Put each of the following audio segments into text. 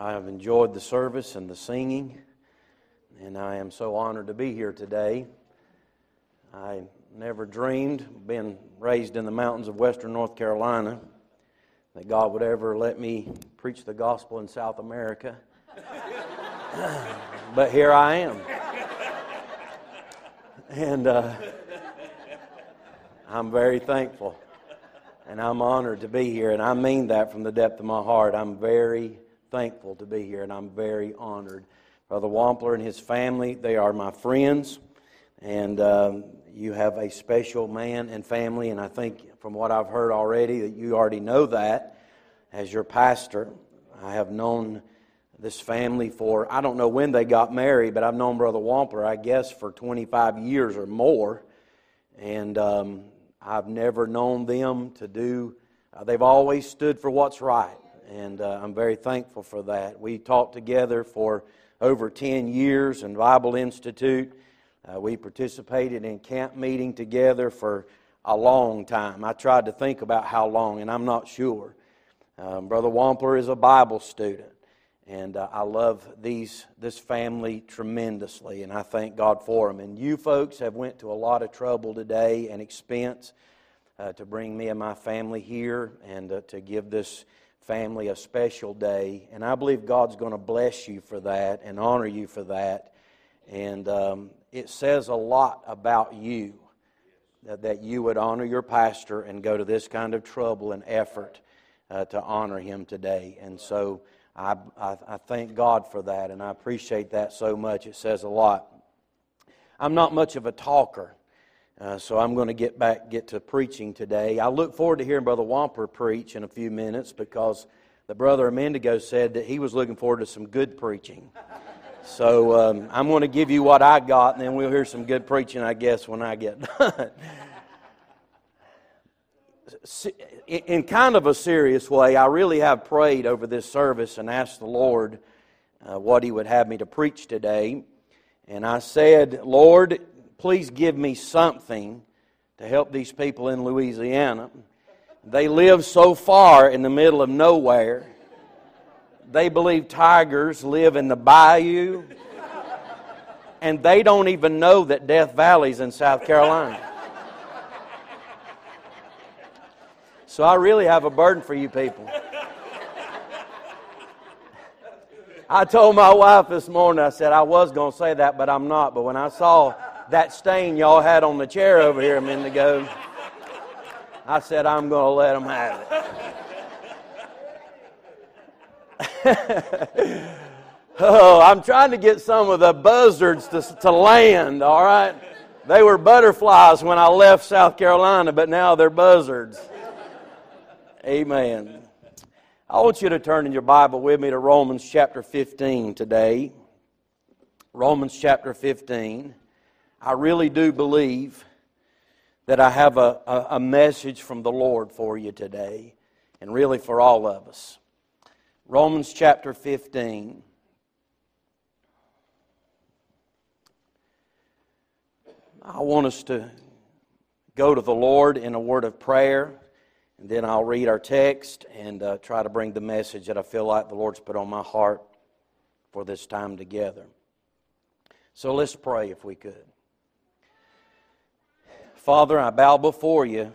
I have enjoyed the service and the singing, and I am so honored to be here today. I never dreamed, being raised in the mountains of western North Carolina, that God would ever let me preach the gospel in South America. but here I am. And uh, I'm very thankful. And I'm honored to be here. And I mean that from the depth of my heart. I'm very thankful to be here, and I'm very honored. Brother Wampler and his family, they are my friends, and um, you have a special man and family, and I think from what I've heard already that you already know that as your pastor. I have known this family for, I don't know when they got married, but I've known Brother Wampler, I guess, for 25 years or more, and um, I've never known them to do, uh, they've always stood for what's right and uh, I'm very thankful for that. We taught together for over 10 years in Bible Institute. Uh, we participated in camp meeting together for a long time. I tried to think about how long, and I'm not sure. Um, Brother Wampler is a Bible student, and uh, I love these this family tremendously, and I thank God for them. And you folks have went to a lot of trouble today and expense uh, to bring me and my family here and uh, to give this family a special day. And I believe God's going to bless you for that and honor you for that. And um, it says a lot about you that, that you would honor your pastor and go to this kind of trouble and effort uh, to honor him today. And so I, I, I thank God for that, and I appreciate that so much. It says a lot. I'm not much of a talker. Uh, so I'm going to get back, get to preaching today. I look forward to hearing Brother Wampler preach in a few minutes because the brother Amendigo said that he was looking forward to some good preaching. So um, I'm going to give you what I got, and then we'll hear some good preaching, I guess, when I get done. in kind of a serious way, I really have prayed over this service and asked the Lord uh, what He would have me to preach today. And I said, Lord, please give me something to help these people in Louisiana. They live so far in the middle of nowhere. They believe tigers live in the bayou. And they don't even know that Death Valley's in South Carolina. So I really have a burden for you people. I told my wife this morning, I said I was going to say that, but I'm not. But when I saw that stain y'all had on the chair over here a minute ago. I said, I'm going to let them have it. oh, I'm trying to get some of the buzzards to, to land, all right? They were butterflies when I left South Carolina, but now they're buzzards. Amen. I want you to turn in your Bible with me to Romans chapter 15 today. Romans chapter 15. I really do believe that I have a, a, a, message from the Lord for you today, and really for all of us. Romans chapter 15. I want us to go to the Lord in a word of prayer, and then I'll read our text and uh, try to bring the message that I feel like the Lord's put on my heart for this time together. So let's pray if we could. Father, I bow before you,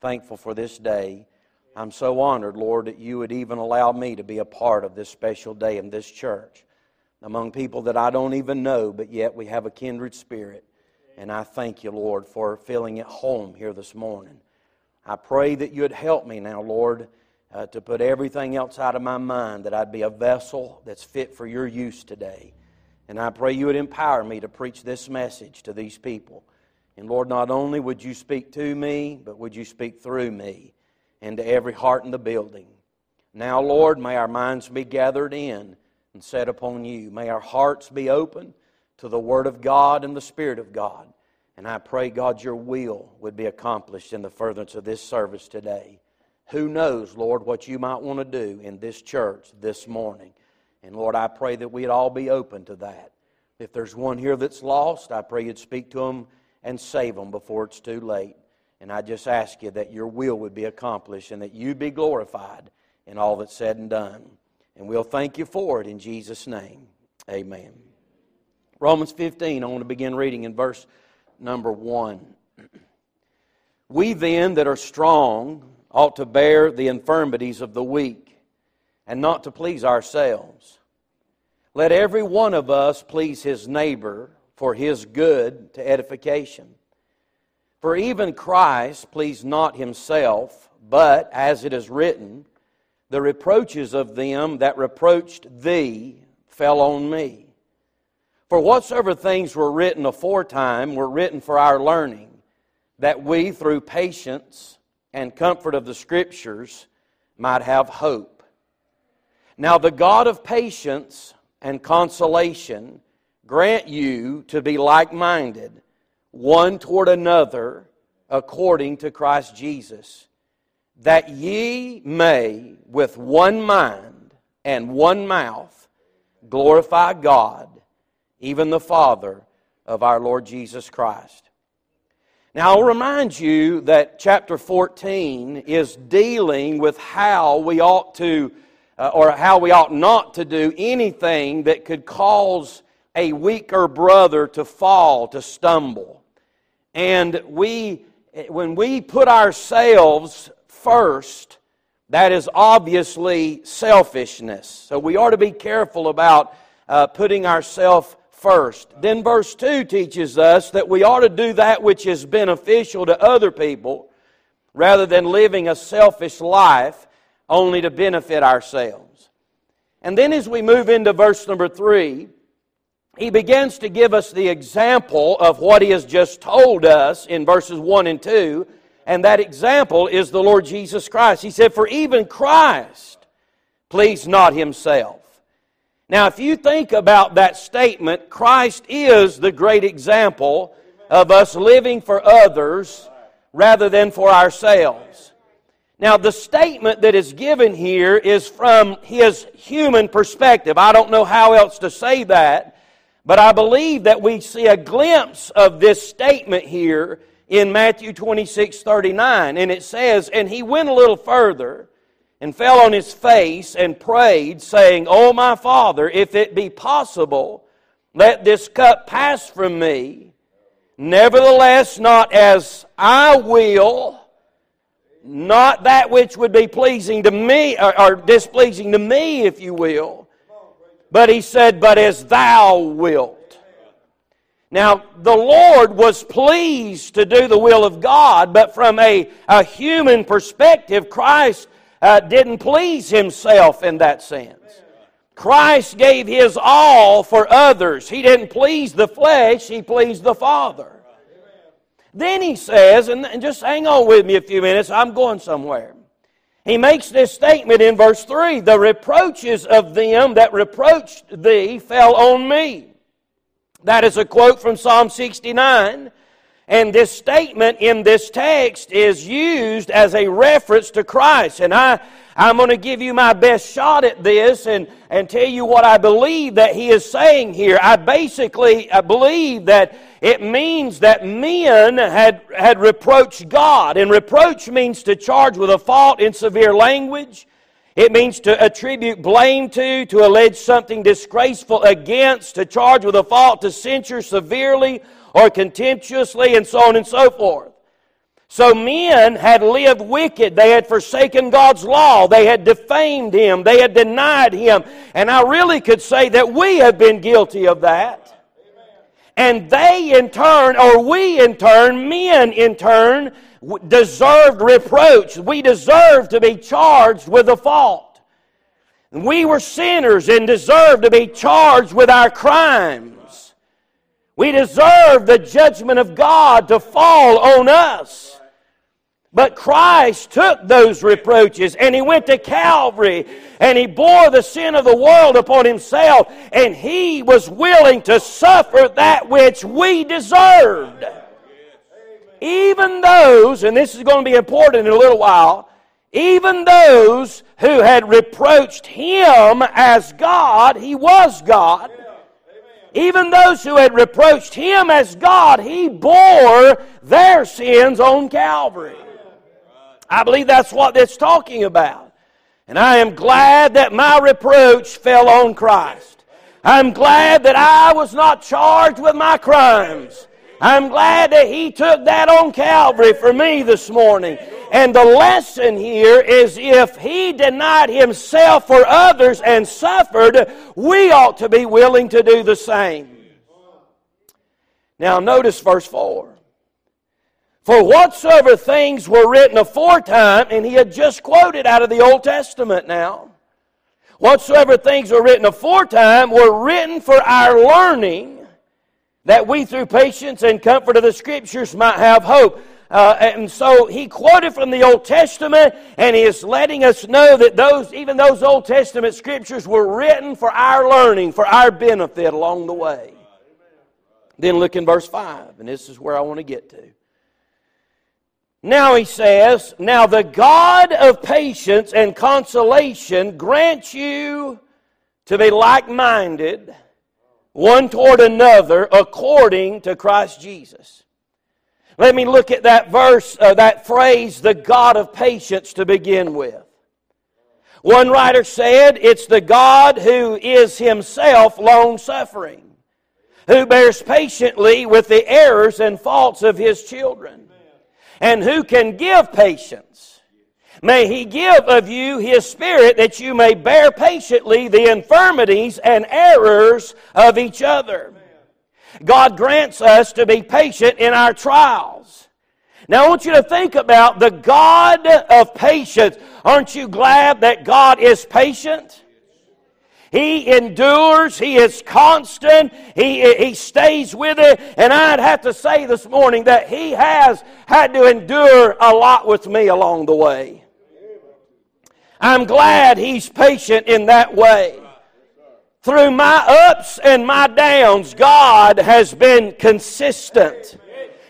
thankful for this day. I'm so honored, Lord, that you would even allow me to be a part of this special day in this church among people that I don't even know, but yet we have a kindred spirit. And I thank you, Lord, for filling at home here this morning. I pray that you would help me now, Lord, uh, to put everything else out of my mind, that I'd be a vessel that's fit for your use today. And I pray you would empower me to preach this message to these people. And Lord, not only would you speak to me, but would you speak through me and to every heart in the building. Now, Lord, may our minds be gathered in and set upon you. May our hearts be open to the Word of God and the Spirit of God. And I pray, God, your will would be accomplished in the furtherance of this service today. Who knows, Lord, what you might want to do in this church this morning. And Lord, I pray that we'd all be open to that. If there's one here that's lost, I pray you'd speak to them and save them before it's too late. And I just ask you that your will would be accomplished and that you'd be glorified in all that's said and done. And we'll thank you for it in Jesus' name. Amen. Romans 15, I want to begin reading in verse number 1. We then that are strong ought to bear the infirmities of the weak and not to please ourselves. Let every one of us please his neighbor for his good to edification. For even Christ pleased not himself, but, as it is written, the reproaches of them that reproached thee fell on me. For whatsoever things were written aforetime were written for our learning, that we, through patience and comfort of the Scriptures, might have hope. Now, the God of patience and consolation grant you to be like minded, one toward another, according to Christ Jesus, that ye may, with one mind and one mouth, glorify God, even the Father of our Lord Jesus Christ. Now, I'll remind you that chapter 14 is dealing with how we ought to, uh, or how we ought not to do anything that could cause a weaker brother to fall, to stumble. And we, when we put ourselves first, that is obviously selfishness. So we ought to be careful about uh, putting ourselves first. Then verse 2 teaches us that we ought to do that which is beneficial to other people rather than living a selfish life only to benefit ourselves. And then as we move into verse number 3, he begins to give us the example of what he has just told us in verses 1 and 2, and that example is the Lord Jesus Christ. He said, For even Christ pleased not himself. Now, if you think about that statement, Christ is the great example of us living for others rather than for ourselves. Now, the statement that is given here is from his human perspective. I don't know how else to say that. But I believe that we see a glimpse of this statement here in Matthew 26 39. And it says, And he went a little further and fell on his face and prayed, saying, O my Father, if it be possible, let this cup pass from me. Nevertheless, not as I will, not that which would be pleasing to me, or, or displeasing to me, if you will but he said, But as thou wilt. Now, the Lord was pleased to do the will of God, but from a, a human perspective, Christ uh, didn't please himself in that sense. Christ gave his all for others. He didn't please the flesh, he pleased the Father. Then he says, and just hang on with me a few minutes, I'm going somewhere. He makes this statement in verse 3 The reproaches of them that reproached thee fell on me. That is a quote from Psalm 69. And this statement in this text is used as a reference to Christ. And I, I'm going to give you my best shot at this and, and tell you what I believe that he is saying here. I basically believe that it means that men had, had reproached God. And reproach means to charge with a fault in severe language. It means to attribute blame to, to allege something disgraceful against, to charge with a fault, to censure severely or contemptuously, and so on and so forth. So men had lived wicked. They had forsaken God's law. They had defamed Him. They had denied Him. And I really could say that we have been guilty of that. And they in turn, or we in turn, men in turn, deserved reproach. We deserved to be charged with a fault. We were sinners and deserved to be charged with our crimes. We deserve the judgment of God to fall on us. But Christ took those reproaches and he went to Calvary and he bore the sin of the world upon himself and he was willing to suffer that which we deserved. Even those, and this is going to be important in a little while, even those who had reproached him as God, he was God. Even those who had reproached him as God, he bore their sins on Calvary. I believe that's what it's talking about. And I am glad that my reproach fell on Christ. I'm glad that I was not charged with my crimes. I'm glad that He took that on Calvary for me this morning. And the lesson here is if He denied Himself for others and suffered, we ought to be willing to do the same. Now, notice verse 4. For whatsoever things were written aforetime, and he had just quoted out of the Old Testament now. Whatsoever things were written aforetime were written for our learning, that we through patience and comfort of the Scriptures might have hope. Uh, and so he quoted from the Old Testament, and he is letting us know that those, even those Old Testament scriptures, were written for our learning, for our benefit along the way. Then look in verse 5, and this is where I want to get to. Now he says, Now the God of patience and consolation grant you to be like minded, one toward another, according to Christ Jesus. Let me look at that verse, uh, that phrase, the God of patience, to begin with. One writer said, It's the God who is himself long suffering, who bears patiently with the errors and faults of his children, and who can give patience. May he give of you his spirit that you may bear patiently the infirmities and errors of each other. God grants us to be patient in our trials. Now, I want you to think about the God of patience. Aren't you glad that God is patient? He endures. He is constant. He, he stays with it. And I'd have to say this morning that He has had to endure a lot with me along the way. I'm glad He's patient in that way. Through my ups and my downs, God has been consistent.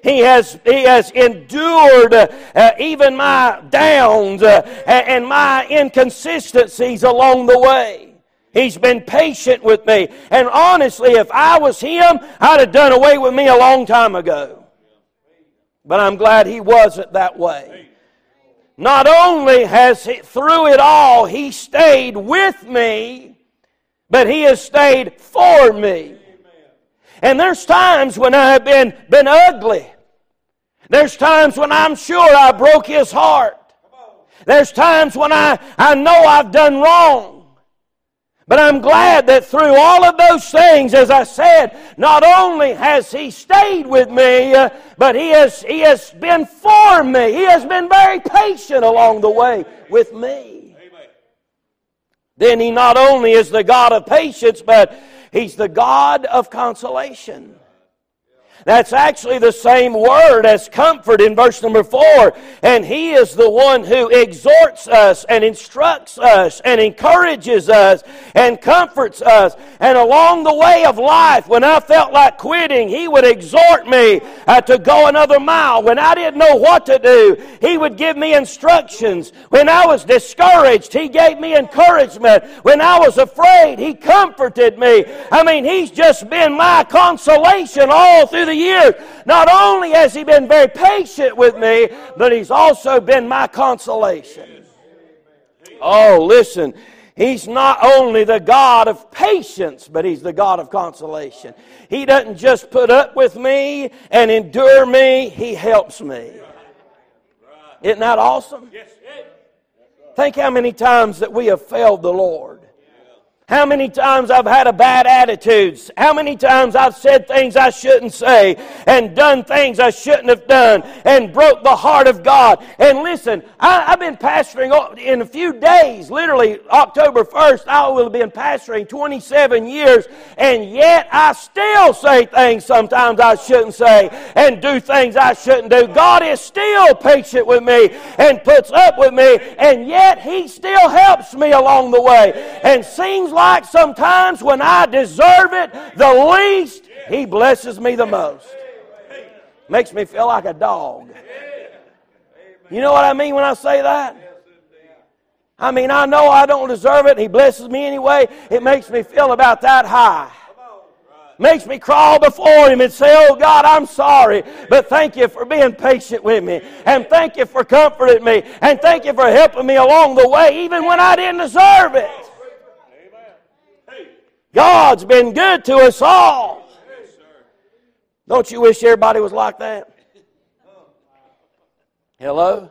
He has, he has endured uh, even my downs uh, and my inconsistencies along the way. He's been patient with me. And honestly, if I was him, I'd have done away with me a long time ago. But I'm glad he wasn't that way. Not only has he, through it all, he stayed with me, but He has stayed for me. And there's times when I have been, been ugly. There's times when I'm sure I broke His heart. There's times when I, I know I've done wrong. But I'm glad that through all of those things, as I said, not only has He stayed with me, uh, but he has, he has been for me. He has been very patient along the way with me then he not only is the God of patience, but he's the God of consolation. That's actually the same word as comfort in verse number four. And He is the one who exhorts us and instructs us and encourages us and comforts us. And along the way of life, when I felt like quitting, He would exhort me uh, to go another mile. When I didn't know what to do, He would give me instructions. When I was discouraged, He gave me encouragement. When I was afraid, He comforted me. I mean, He's just been my consolation all through the years. Not only has He been very patient with me, but He's also been my consolation. Oh, listen. He's not only the God of patience, but He's the God of consolation. He doesn't just put up with me and endure me, He helps me. Isn't that awesome? Think how many times that we have failed the Lord. How many times I've had a bad attitude. How many times I've said things I shouldn't say and done things I shouldn't have done and broke the heart of God. And listen, I, have been pastoring in a few days, literally October 1st, I will have been pastoring 27 years, and yet I still say things sometimes I shouldn't say and do things I shouldn't do. God is still patient with me and puts up with me, and yet He still helps me along the way and seems like sometimes when I deserve it the least, He blesses me the most. Makes me feel like a dog. You know what I mean when I say that? I mean, I know I don't deserve it. He blesses me anyway. It makes me feel about that high. Makes me crawl before Him and say, Oh God, I'm sorry, but thank you for being patient with me. And thank you for comforting me. And thank you for helping me along the way, even when I didn't deserve it. God's been good to us all. Don't you wish everybody was like that? Hello?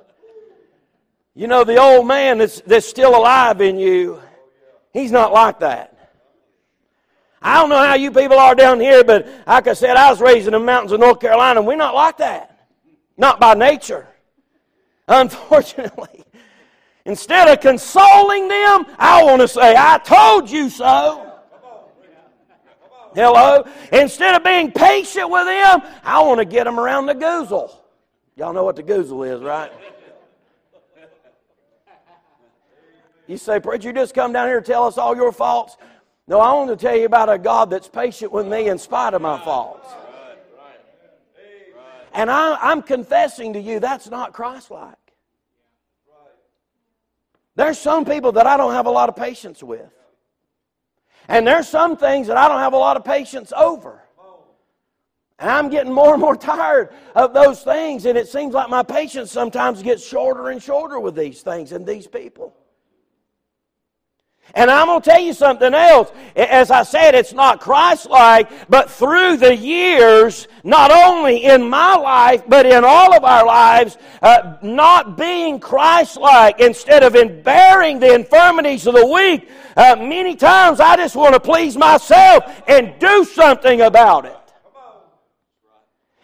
You know, the old man that's, that's still alive in you, he's not like that. I don't know how you people are down here, but like I said, I was raised in the mountains of North Carolina, and we're not like that. Not by nature. Unfortunately. Instead of consoling them, I want to say, I told you so. Hello? Instead of being patient with them, I want to get them around the goozle. Y'all know what the goozle is, right? You say, Preacher, you just come down here and tell us all your faults. No, I want to tell you about a God that's patient with me in spite of my faults. And I, am confessing to you that's not Christ like. There's some people that I don't have a lot of patience with. And there's some things that I don't have a lot of patience over. And I'm getting more and more tired of those things, and it seems like my patience sometimes gets shorter and shorter with these things and these people. And I'm going to tell you something else. As I said, it's not Christ like, but through the years, not only in my life, but in all of our lives, uh, not being Christ like, instead of in bearing the infirmities of the weak, uh, many times I just want to please myself and do something about it.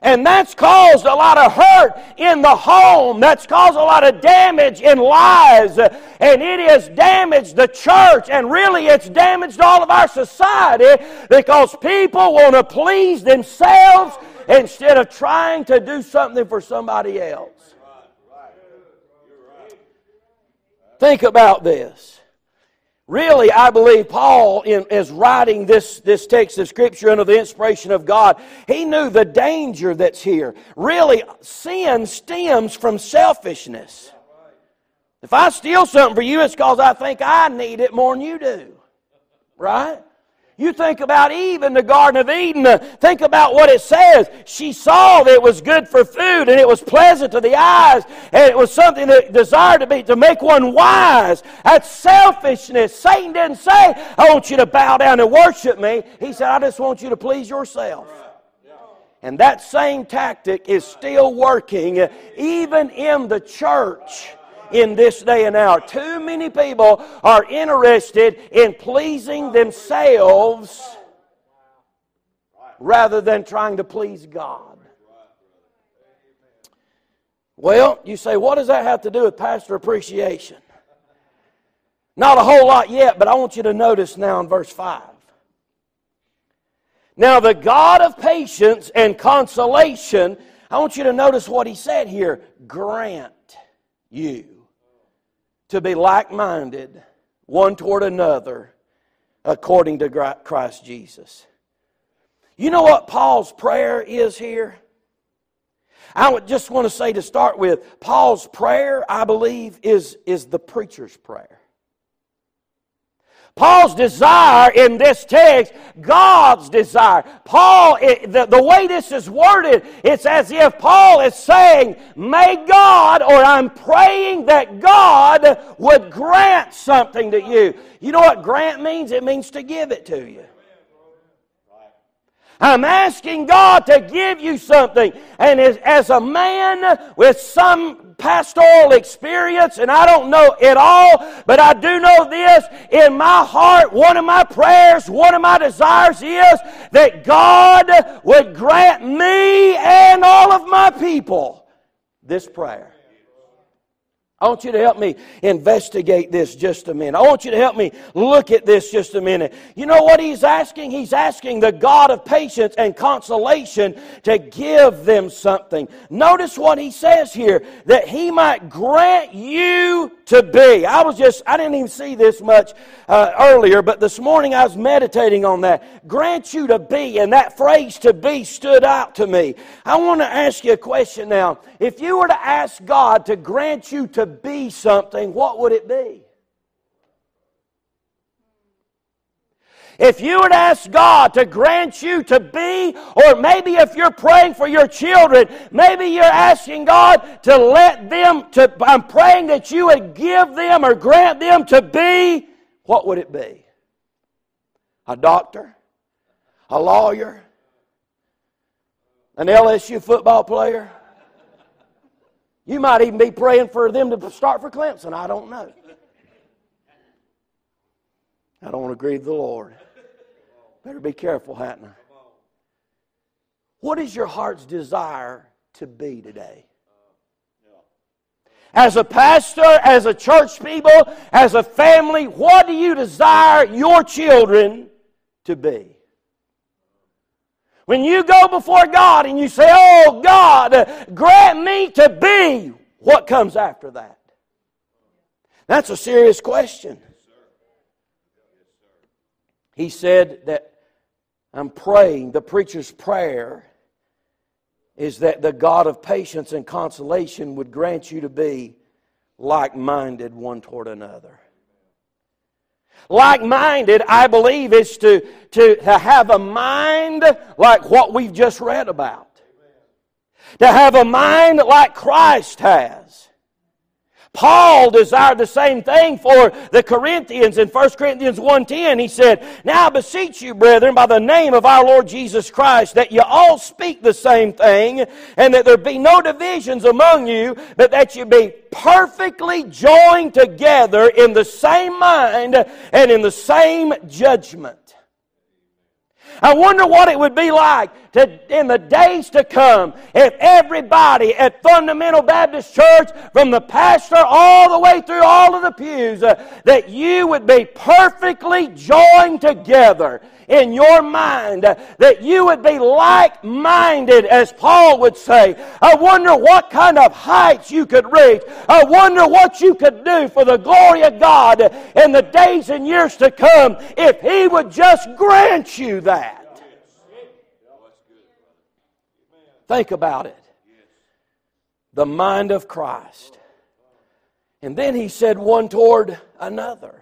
And that's caused a lot of hurt in the home. That's caused a lot of damage in lives. And it has damaged the church. And really, it's damaged all of our society because people want to please themselves instead of trying to do something for somebody else. Think about this. Really, I believe Paul in, is writing this, this text of Scripture under the inspiration of God. He knew the danger that's here. Really, sin stems from selfishness. If I steal something for you, it's because I think I need it more than you do. Right? You think about Eve in the Garden of Eden. Uh, think about what it says. She saw that it was good for food and it was pleasant to the eyes and it was something that desired to be to make one wise. That's selfishness. Satan didn't say, I want you to bow down and worship me. He said, I just want you to please yourself. And that same tactic is still working even in the church in this day and hour. Too many people are interested in pleasing themselves rather than trying to please God. Well, you say, what does that have to do with pastor appreciation? Not a whole lot yet, but I want you to notice now in verse 5. Now, the God of patience and consolation, I want you to notice what he said here grant you to be like minded one toward another according to Christ Jesus. You know what Paul's prayer is here? I would just want to say to start with, Paul's prayer, I believe, is, is the preacher's prayer. Paul's desire in this text, God's desire. Paul, it, the, the way this is worded, it's as if Paul is saying, May God, or I'm praying that God would grant something to you. You know what grant means? It means to give it to you. I'm asking God to give you something. And as, as a man with some pastoral experience, and I don't know it all, but I do know this in my heart. One of my prayers, one of my desires is that God would grant me and all of my people this prayer. I want you to help me investigate this just a minute. I want you to help me look at this just a minute. You know what he's asking? He's asking the God of patience and consolation to give them something. Notice what he says here that he might grant you to be. I was just, I didn't even see this much uh, earlier, but this morning I was meditating on that. Grant you to be, and that phrase to be stood out to me. I want to ask you a question now. If you were to ask God to grant you to be something, what would it be? If you would ask God to grant you to be, or maybe if you're praying for your children, maybe you're asking God to let them, to, I'm praying that you would give them or grant them to be, what would it be? A doctor? A lawyer? An LSU football player? You might even be praying for them to start for Clemson. I don't know. I don't want to grieve the Lord. Better be careful, Hatner. What is your heart's desire to be today? As a pastor, as a church people, as a family, what do you desire your children to be? When you go before God and you say, Oh God, grant me to be, what comes after that? That's a serious question. He said that I'm praying, the preacher's prayer is that the God of patience and consolation would grant you to be like minded one toward another. Like minded, I believe, is to, to, to have a mind like what we've just read about. To have a mind like Christ has. Paul desired the same thing for the Corinthians in 1 Corinthians 1.10. He said, Now I beseech you, brethren, by the name of our Lord Jesus Christ, that you all speak the same thing, and that there be no divisions among you, but that you be perfectly joined together in the same mind and in the same judgment. I wonder what it would be like to, in the days to come if everybody at Fundamental Baptist Church, from the pastor all the way through all of the pews, uh, that you would be perfectly joined together in your mind, that you would be like minded, as Paul would say. I wonder what kind of heights you could reach. I wonder what you could do for the glory of God in the days and years to come if He would just grant you that. Think about it. The mind of Christ. And then he said one toward another.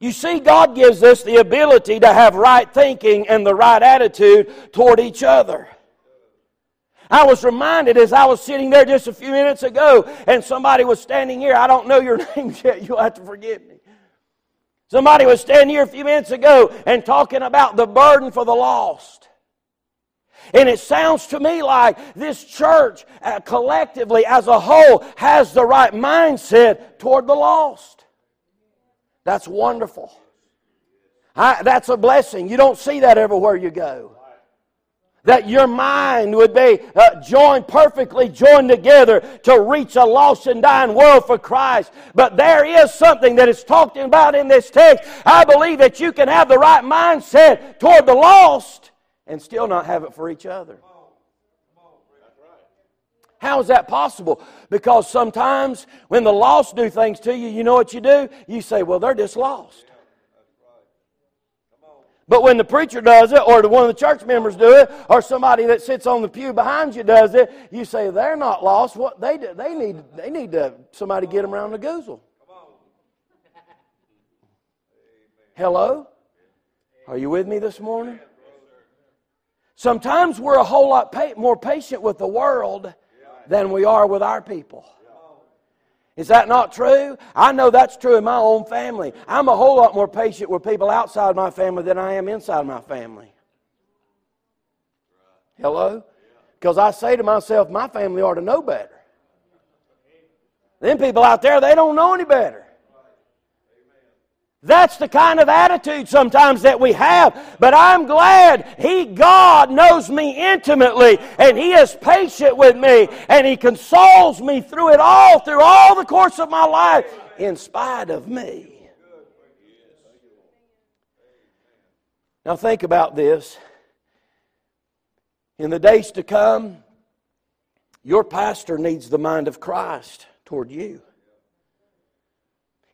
You see, God gives us the ability to have right thinking and the right attitude toward each other. I was reminded as I was sitting there just a few minutes ago, and somebody was standing here. I don't know your name yet. You'll have to forgive me. Somebody was standing here a few minutes ago and talking about the burden for the lost. And it sounds to me like this church uh, collectively as a whole has the right mindset toward the lost. That's wonderful. I, that's a blessing. You don't see that everywhere you go. That your mind would be uh, joined perfectly, joined together to reach a lost and dying world for Christ. But there is something that is talked about in this text. I believe that you can have the right mindset toward the lost and still not have it for each other. How is that possible? Because sometimes when the lost do things to you, you know what you do? You say, well, they're just lost. But when the preacher does it, or one of the church members do it, or somebody that sits on the pew behind you does it, you say they're not lost. What they do, they need they need to somebody get them around the goozle. Hello, are you with me this morning? Sometimes we're a whole lot more patient with the world than we are with our people. Is that not true? I know that's true in my own family. I'm a whole lot more patient with people outside my family than I am inside my family. Hello? Because I say to myself, my family ought to know better. Then people out there, they don't know any better. That's the kind of attitude sometimes that we have. But I'm glad He, God, knows me intimately and He is patient with me and He consoles me through it all, through all the course of my life, in spite of me. Now think about this. In the days to come, your pastor needs the mind of Christ toward you.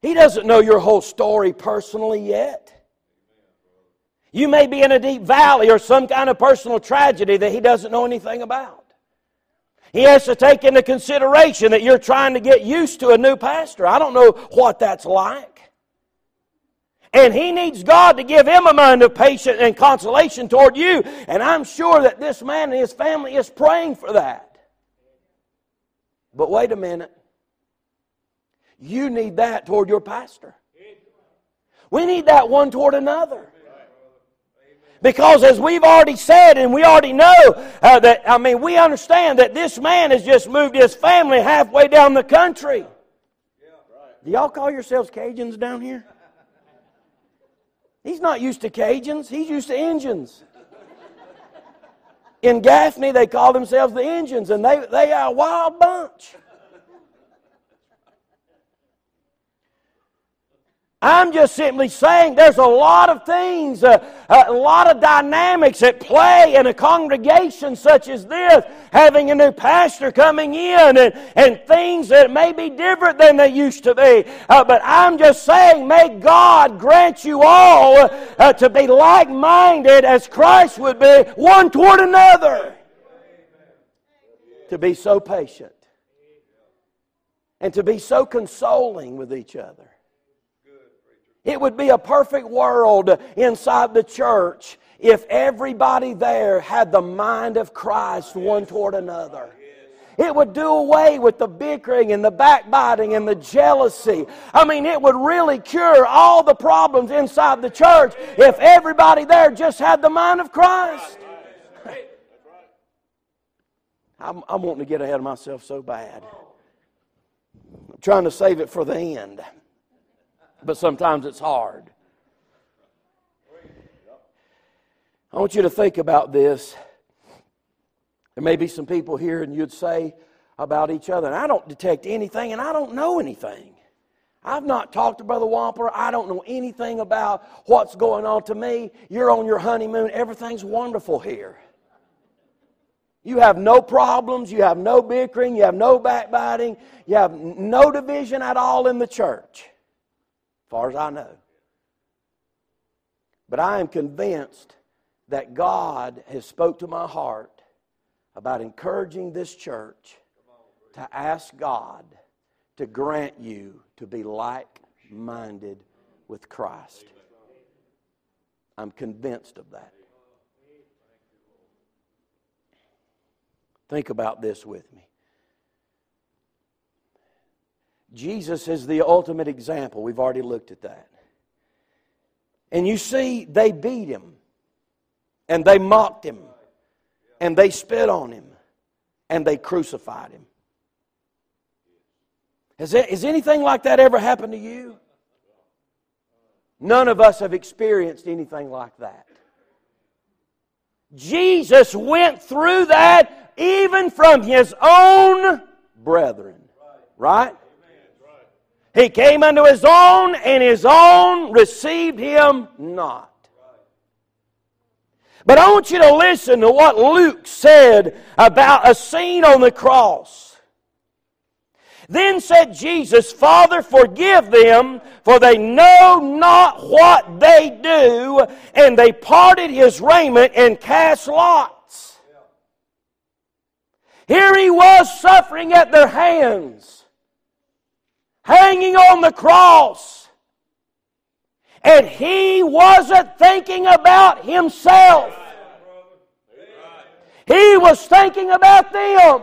He doesn't know your whole story personally yet. You may be in a deep valley or some kind of personal tragedy that he doesn't know anything about. He has to take into consideration that you're trying to get used to a new pastor. I don't know what that's like. And he needs God to give him a mind of patience and consolation toward you. And I'm sure that this man and his family is praying for that. But wait a minute. You need that toward your pastor. We need that one toward another. Because as we've already said, and we already know uh, that, I mean, we understand that this man has just moved his family halfway down the country. Do y'all call yourselves Cajuns down here? He's not used to Cajuns, he's used to engines. In Gaffney, they call themselves the engines, and they, they are a wild bunch. I'm just simply saying there's a lot of things, uh, a lot of dynamics at play in a congregation such as this, having a new pastor coming in and, and things that may be different than they used to be. Uh, but I'm just saying, may God grant you all uh, to be like minded as Christ would be, one toward another. To be so patient and to be so consoling with each other. It would be a perfect world inside the church if everybody there had the mind of Christ one toward another. It would do away with the bickering and the backbiting and the jealousy. I mean, it would really cure all the problems inside the church if everybody there just had the mind of Christ. I'm, I'm wanting to get ahead of myself so bad. I'm trying to save it for the end but sometimes it's hard. I want you to think about this. There may be some people here, and you'd say about each other, and I don't detect anything, and I don't know anything. I've not talked to Brother Wampler. I don't know anything about what's going on to me. You're on your honeymoon. Everything's wonderful here. You have no problems. You have no bickering. You have no backbiting. You have no division at all in the church far as I know. But I am convinced that God has spoke to my heart about encouraging this church to ask God to grant you to be like-minded with Christ. I'm convinced of that. Think about this with me. Jesus is the ultimate example. We've already looked at that. And you see, they beat him, and they mocked him, and they spit on him, and they crucified him. Has, that, has anything like that ever happened to you? None of us have experienced anything like that. Jesus went through that even from his own brethren. Right? He came unto his own, and his own received him not. But I want you to listen to what Luke said about a scene on the cross. Then said Jesus, Father, forgive them, for they know not what they do. And they parted his raiment and cast lots. Here he was suffering at their hands hanging on the cross. And he wasn't thinking about himself. He was thinking about them.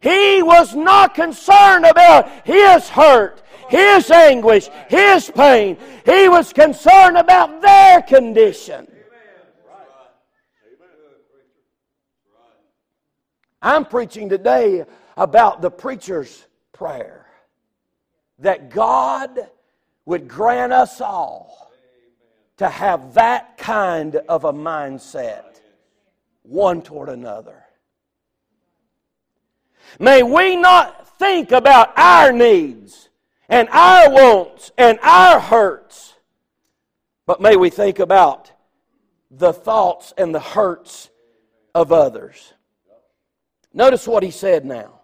He was not concerned about his hurt, his anguish, his pain. He was concerned about their condition. I'm preaching today about the preacher's prayer. That God would grant us all to have that kind of a mindset, one toward another. May we not think about our needs and our wants and our hurts, but may we think about the thoughts and the hurts of others. Notice what he said now.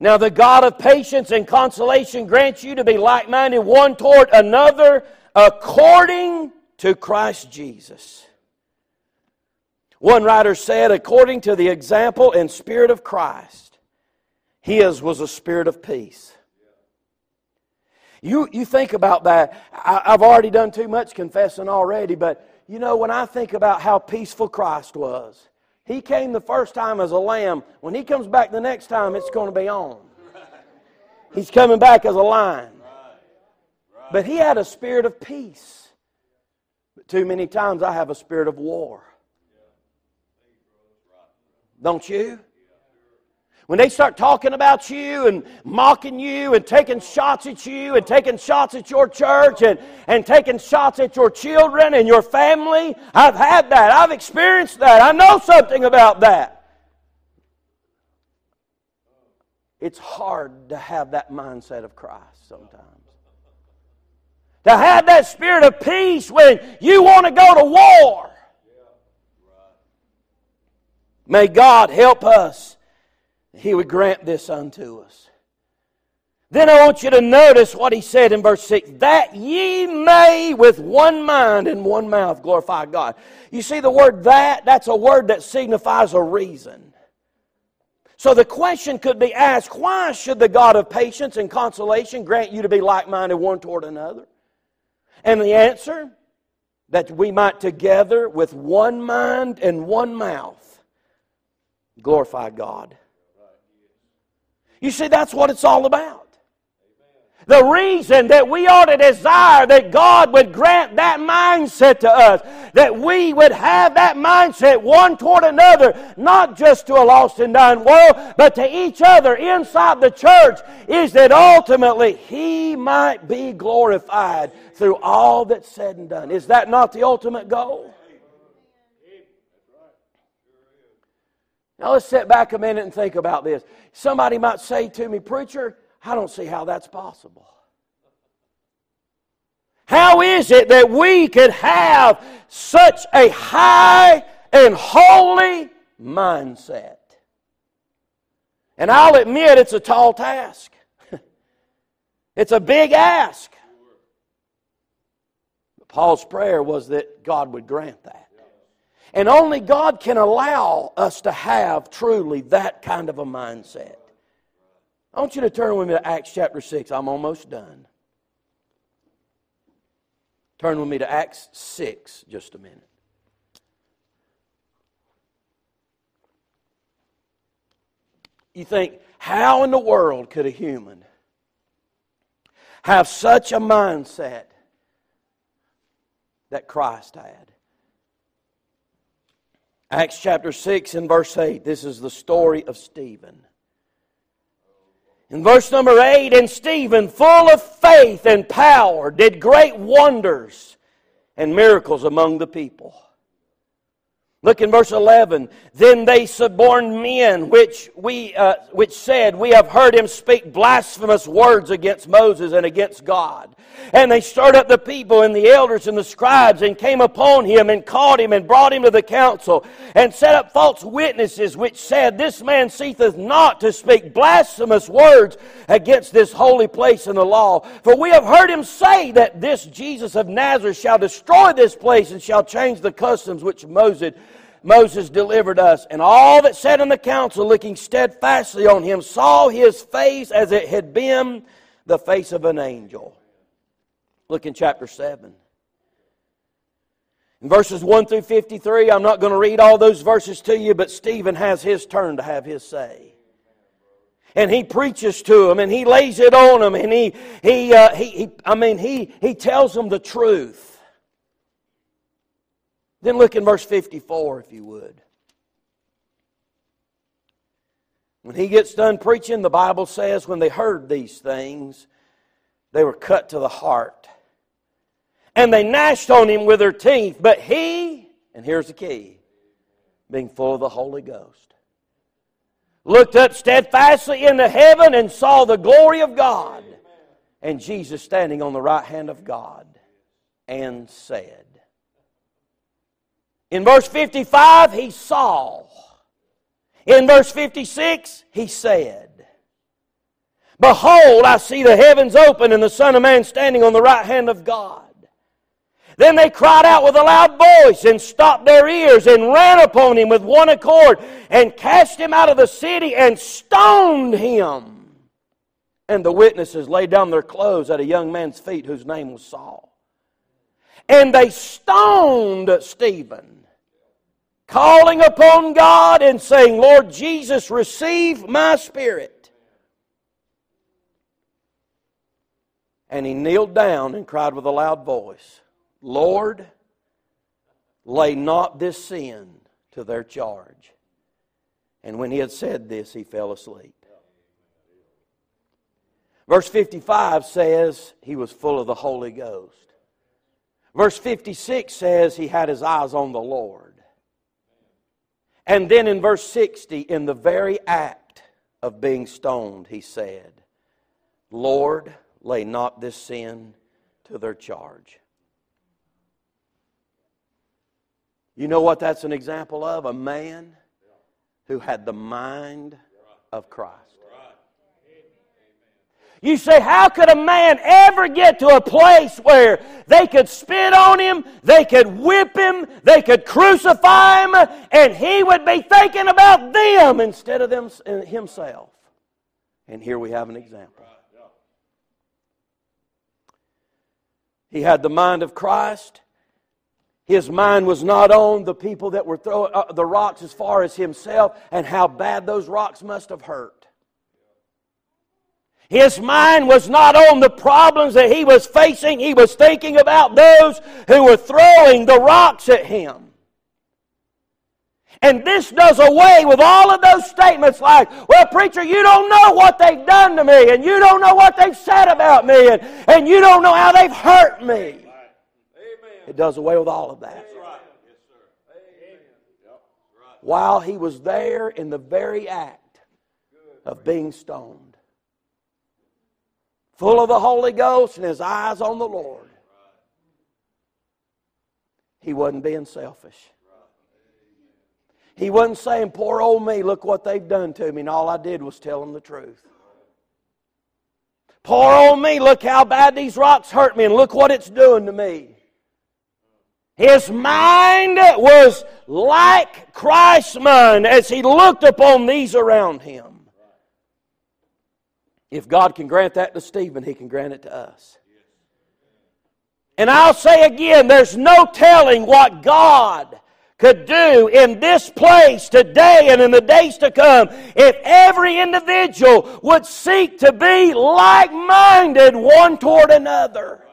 Now, the God of patience and consolation grants you to be like minded one toward another according to Christ Jesus. One writer said, according to the example and spirit of Christ, His was a spirit of peace. You, you think about that. I, I've already done too much confessing already, but you know, when I think about how peaceful Christ was, He came the first time as a lamb. When He comes back the next time, it's going to be on. He's coming back as a lion. But He had a spirit of peace. But too many times I have a spirit of war. Don't you? When they start talking about you and mocking you and taking shots at you and taking shots at your church and, and taking shots at your children and your family, I've had that. I've experienced that. I know something about that. It's hard to have that mindset of Christ sometimes. To have that spirit of peace when you want to go to war. May God help us he would grant this unto us. Then I want you to notice what he said in verse 6 that ye may with one mind and one mouth glorify God. You see the word that, that's a word that signifies a reason. So the question could be asked why should the God of patience and consolation grant you to be like minded one toward another? And the answer that we might together with one mind and one mouth glorify God. You see, that's what it's all about. The reason that we ought to desire that God would grant that mindset to us, that we would have that mindset one toward another, not just to a lost and dying world, but to each other inside the church, is that ultimately He might be glorified through all that's said and done. Is that not the ultimate goal? Now let's sit back a minute and think about this. Somebody might say to me, Preacher, I don't see how that's possible. How is it that we could have such a high and holy mindset? And I'll admit it's a tall task. it's a big ask. Paul's prayer was that God would grant that. And only God can allow us to have truly that kind of a mindset. I want you to turn with me to Acts chapter 6. I'm almost done. Turn with me to Acts 6 just a minute. You think, how in the world could a human have such a mindset that Christ had? Acts chapter 6 and verse 8. This is the story of Stephen. In verse number 8, and Stephen, full of faith and power, did great wonders and miracles among the people. Look in verse 11. Then they suborned men which, we, uh, which said, We have heard him speak blasphemous words against Moses and against God. And they stirred up the people and the elders and the scribes and came upon him and caught him and brought him to the council and set up false witnesses which said, This man ceaseth not to speak blasphemous words against this holy place and the law. For we have heard him say that this Jesus of Nazareth shall destroy this place and shall change the customs which Moses Moses delivered us. And all that sat in the council, looking steadfastly on him, saw his face as it had been the face of an angel. Look in chapter 7. In verses 1 through 53, I'm not going to read all those verses to you, but Stephen has his turn to have his say. And he preaches to them and he lays it on them and he, he, uh, he, he, I mean, he, he tells them the truth. Then look in verse 54, if you would. When he gets done preaching, the Bible says when they heard these things, they were cut to the heart. And they gnashed on him with their teeth. But he, and here's the key, being full of the Holy Ghost, looked up steadfastly into heaven and saw the glory of God and Jesus standing on the right hand of God and said, in verse 55, he saw. In verse 56, he said, Behold, I see the heavens open and the Son of Man standing on the right hand of God. Then they cried out with a loud voice and stopped their ears and ran upon him with one accord and cast him out of the city and stoned him. And the witnesses laid down their clothes at a young man's feet whose name was Saul. And they stoned Stephen, calling upon God and saying, Lord Jesus, receive my spirit. And he kneeled down and cried with a loud voice, Lord, lay not this sin to their charge. And when he had said this, he fell asleep. Verse 55 says he was full of the Holy Ghost. Verse 56 says he had his eyes on the Lord. And then in verse 60, in the very act of being stoned, he said, Lord, lay not this sin to their charge. You know what that's an example of? A man who had the mind of Christ. You say, how could a man ever get to a place where they could spit on him, they could whip him, they could crucify him, and he would be thinking about them instead of them, himself? And here we have an example. He had the mind of Christ. His mind was not on the people that were throwing uh, the rocks as far as himself and how bad those rocks must have hurt. His mind was not on the problems that he was facing. He was thinking about those who were throwing the rocks at him. And this does away with all of those statements like, well, preacher, you don't know what they've done to me, and you don't know what they've said about me, and, and you don't know how they've hurt me. It does away with all of that. While he was there in the very act of being stoned full of the Holy Ghost and his eyes on the Lord. He wasn't being selfish. He wasn't saying, Poor old me, look what they've done to me, and all I did was tell them the truth. Poor old me, look how bad these rocks hurt me, and look what it's doing to me. His mind was like Christ's mind as he looked upon these around him. If God can grant that to Stephen, He can grant it to us. And I'll say again, there's no telling what God could do in this place today and in the days to come if every individual would seek to be like minded one toward another.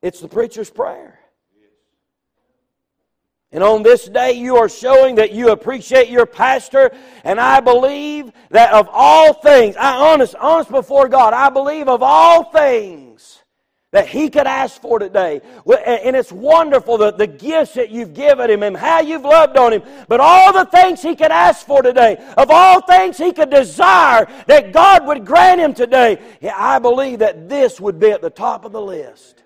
It's the preacher's prayer. And on this day, you are showing that you appreciate your pastor. And I believe that of all things, I honest, honest before God, I believe of all things that he could ask for today. And it's wonderful the, the gifts that you've given him and how you've loved on him. But all the things he could ask for today, of all things he could desire that God would grant him today, I believe that this would be at the top of the list.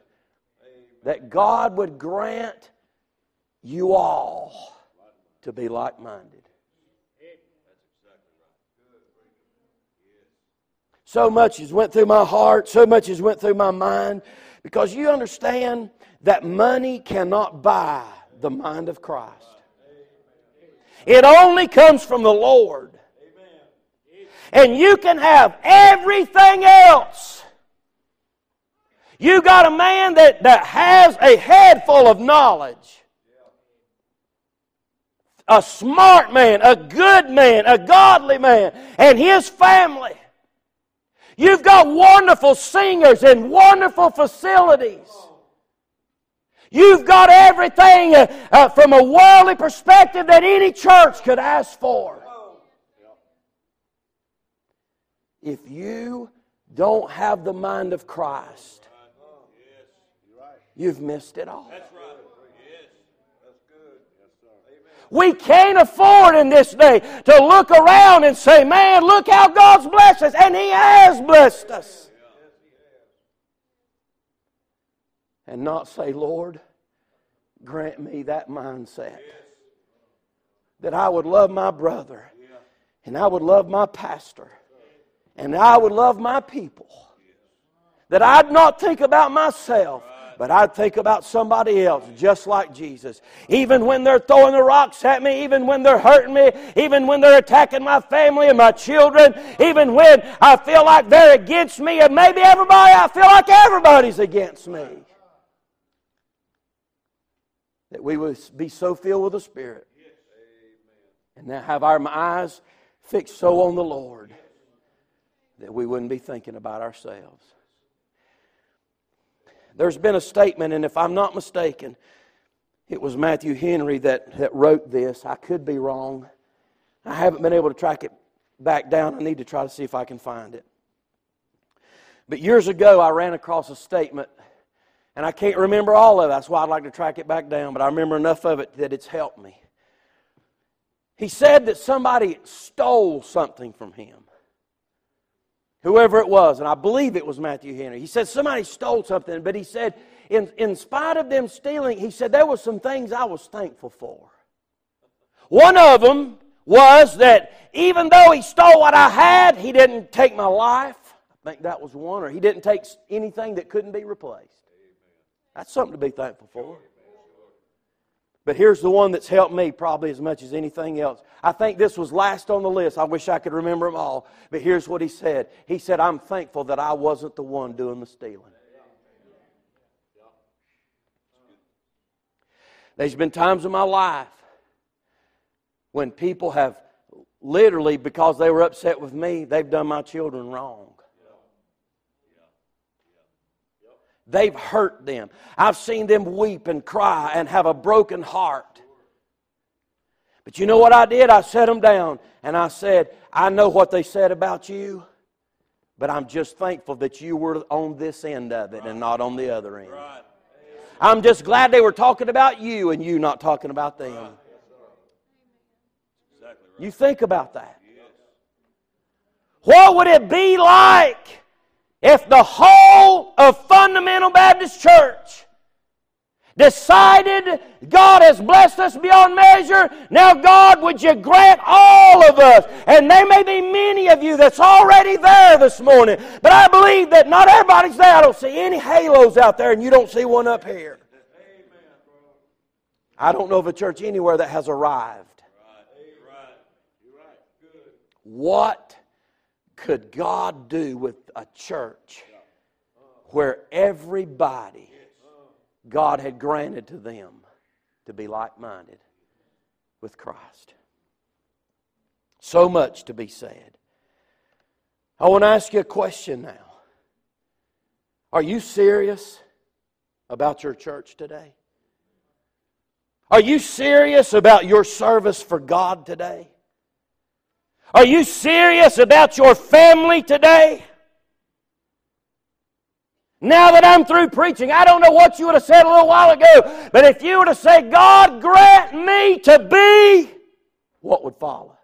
That God would grant you all to be like minded. So much has went through my heart, so much has went through my mind, because you understand that money cannot buy the mind of Christ. It only comes from the Lord. And you can have everything else. You got a man that, that has a head full of knowledge a smart man, a good man, a godly man, and his family. You've got wonderful singers and wonderful facilities. You've got everything uh, uh, from a worldly perspective that any church could ask for. If you don't have the mind of Christ, you've missed it all. We can't afford in this day to look around and say, man, look how God's blessed us. And He has blessed us. And not say, Lord, grant me that mindset. That I would love my brother. And I would love my pastor. And I would love my people. That I'd not think about myself But I'd think about somebody else just like Jesus. Even when they're throwing the rocks at me, even when they're hurting me, even when they're attacking my family and my children, even when I feel like they're against me, and maybe everybody, I feel like everybody's against me. That we would be so filled with the Spirit and now have our eyes fixed so on the Lord that we wouldn't be thinking about ourselves. There's been a statement, and if I'm not mistaken, it was Matthew Henry that, that wrote this. I could be wrong. I haven't been able to track it back down. I need to try to see if I can find it. But years ago, I ran across a statement, and I can't remember all of it. That's why I'd like to track it back down, but I remember enough of it that it's helped me. He said that somebody stole something from him whoever it was, and I believe it was Matthew Henry. He said somebody stole something, but he said, in, in spite of them stealing, he said there were some things I was thankful for. One of them was that even though he stole what I had, he didn't take my life. I think that was one, or he didn't take anything that couldn't be replaced. That's something to be thankful for. But here's the one that's helped me probably as much as anything else. I think this was last on the list. I wish I could remember them all. But here's what he said He said, I'm thankful that I wasn't the one doing the stealing. There's been times in my life when people have literally, because they were upset with me, they've done my children wrong. They've hurt them. I've seen them weep and cry and have a broken heart. But you know what I did? I set them down and I said, I know what they said about you, but I'm just thankful that you were on this end of it and not on the other end. I'm just glad they were talking about you and you not talking about them. You think about that. What would it be like if the whole of Fundamental Baptist Church decided God has blessed us beyond measure, now God, would you grant all of us, and there may be many of you that's already there this morning, but I believe that not everybody's there. I don't see any halos out there, and you don't see one up here. I don't know of a church anywhere that has arrived. What could God do with a church where everybody God had granted to them to be like minded with Christ? So much to be said. I want to ask you a question now. Are you serious about your church today? Are you serious about your service for God today? Are you serious about your family today? Now that I'm through preaching, I don't know what you would have said a little while ago, but if you were to say, God grant me to be, what would follow?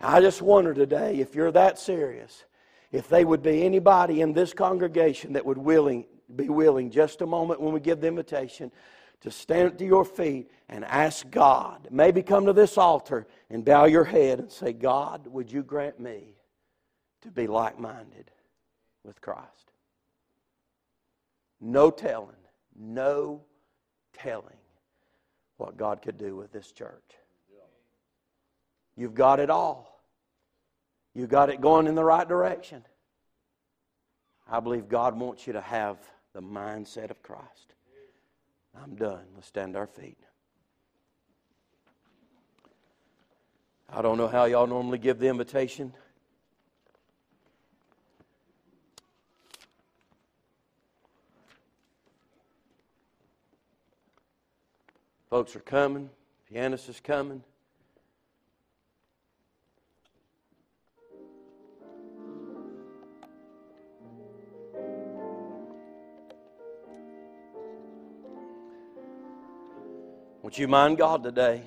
I just wonder today if you're that serious, if they would be anybody in this congregation that would willing, be willing just a moment when we give the invitation to stand to your feet and ask God. Maybe come to this altar and bow your head and say, God, would you grant me to be like minded with Christ? No telling, no telling what God could do with this church. You've got it all. You've got it going in the right direction. I believe God wants you to have the mindset of Christ. I'm done. Let's stand to our feet. I don't know how y'all normally give the invitation. Folks are coming. Pianist is coming. Would you mind God today?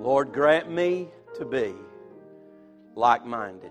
Lord, grant me to be like minded.